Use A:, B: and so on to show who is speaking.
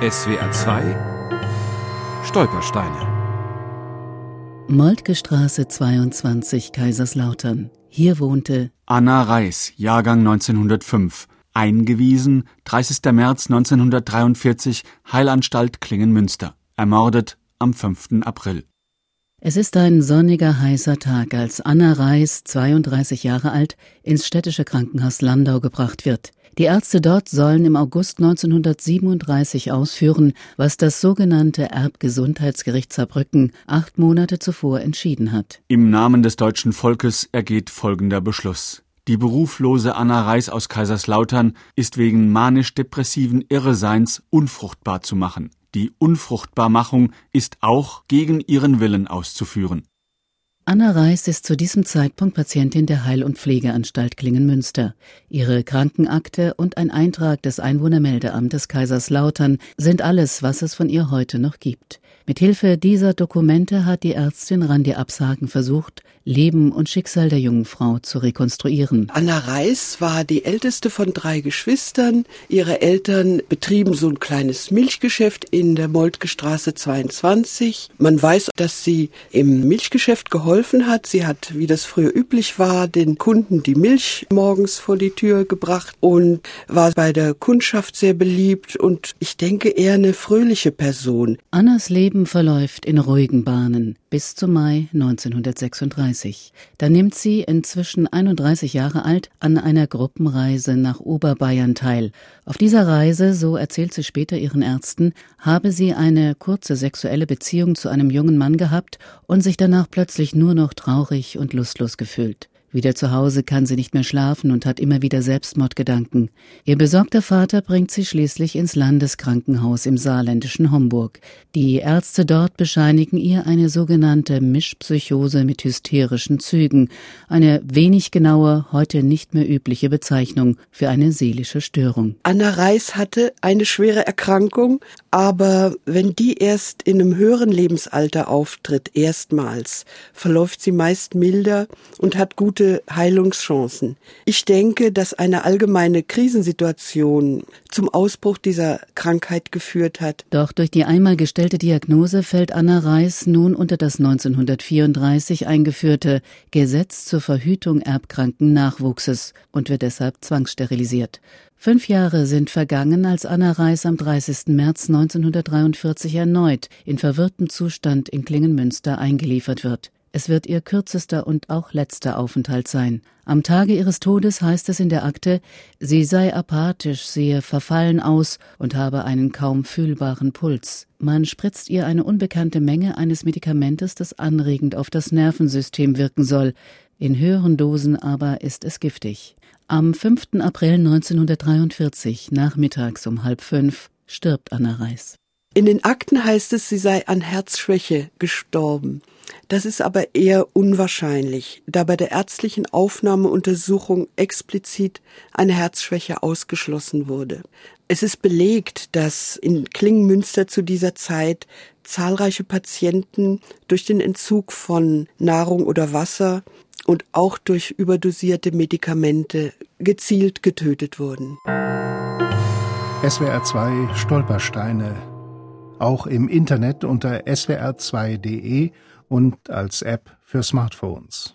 A: SWR 2 Stolpersteine
B: Moltke Straße 22 Kaiserslautern. Hier wohnte
C: Anna Reis, Jahrgang 1905. Eingewiesen, 30. März 1943, Heilanstalt Klingenmünster. Ermordet am 5. April.
B: Es ist ein sonniger, heißer Tag, als Anna Reis, 32 Jahre alt, ins städtische Krankenhaus Landau gebracht wird. Die Ärzte dort sollen im August 1937 ausführen, was das sogenannte Erbgesundheitsgericht Saarbrücken acht Monate zuvor entschieden hat.
C: Im Namen des deutschen Volkes ergeht folgender Beschluss. Die beruflose Anna Reis aus Kaiserslautern ist wegen manisch-depressiven Irreseins unfruchtbar zu machen. Die Unfruchtbarmachung ist auch gegen ihren Willen auszuführen.
B: Anna Reis ist zu diesem Zeitpunkt Patientin der Heil- und Pflegeanstalt Klingenmünster. Ihre Krankenakte und ein Eintrag des Einwohnermeldeamtes Kaiserslautern sind alles, was es von ihr heute noch gibt. Mithilfe dieser Dokumente hat die Ärztin Randi Absagen versucht, Leben und Schicksal der jungen Frau zu rekonstruieren.
D: Anna Reis war die älteste von drei Geschwistern. Ihre Eltern betrieben so ein kleines Milchgeschäft in der Moltke Straße 22. Man weiß, dass sie im Milchgeschäft geholfen hat. Sie hat, wie das früher üblich war, den Kunden die Milch morgens vor die Tür gebracht und war bei der Kundschaft sehr beliebt und ich denke eher eine fröhliche Person.
B: Annas Leben verläuft in ruhigen Bahnen bis zum Mai 1936. Da nimmt sie, inzwischen 31 Jahre alt, an einer Gruppenreise nach Oberbayern teil. Auf dieser Reise, so erzählt sie später ihren Ärzten, habe sie eine kurze sexuelle Beziehung zu einem jungen Mann gehabt und sich danach plötzlich nur noch traurig und lustlos gefühlt. Wieder zu Hause kann sie nicht mehr schlafen und hat immer wieder Selbstmordgedanken. Ihr besorgter Vater bringt sie schließlich ins Landeskrankenhaus im saarländischen Homburg. Die Ärzte dort bescheinigen ihr eine sogenannte Mischpsychose mit hysterischen Zügen, eine wenig genaue, heute nicht mehr übliche Bezeichnung für eine seelische Störung.
D: Anna Reis hatte eine schwere Erkrankung, aber wenn die erst in einem höheren Lebensalter auftritt, erstmals, verläuft sie meist milder und hat gute gute Heilungschancen. Ich denke, dass eine allgemeine Krisensituation zum Ausbruch dieser Krankheit geführt hat.
B: Doch durch die einmal gestellte Diagnose fällt Anna Reis nun unter das 1934 eingeführte Gesetz zur Verhütung erbkranken Nachwuchses und wird deshalb zwangssterilisiert. Fünf Jahre sind vergangen, als Anna Reis am 30. März 1943 erneut in verwirrtem Zustand in Klingenmünster eingeliefert wird. Es wird ihr kürzester und auch letzter Aufenthalt sein. Am Tage ihres Todes heißt es in der Akte, sie sei apathisch, sehe verfallen aus und habe einen kaum fühlbaren Puls. Man spritzt ihr eine unbekannte Menge eines Medikamentes, das anregend auf das Nervensystem wirken soll. In höheren Dosen aber ist es giftig. Am 5. April 1943, nachmittags um halb fünf, stirbt Anna Reis.
D: In den Akten heißt es, sie sei an Herzschwäche gestorben. Das ist aber eher unwahrscheinlich, da bei der ärztlichen Aufnahmeuntersuchung explizit eine Herzschwäche ausgeschlossen wurde. Es ist belegt, dass in Klingenmünster zu dieser Zeit zahlreiche Patienten durch den Entzug von Nahrung oder Wasser und auch durch überdosierte Medikamente gezielt getötet wurden.
E: SWR 2 Stolpersteine. Auch im Internet unter swr2.de und als App für Smartphones.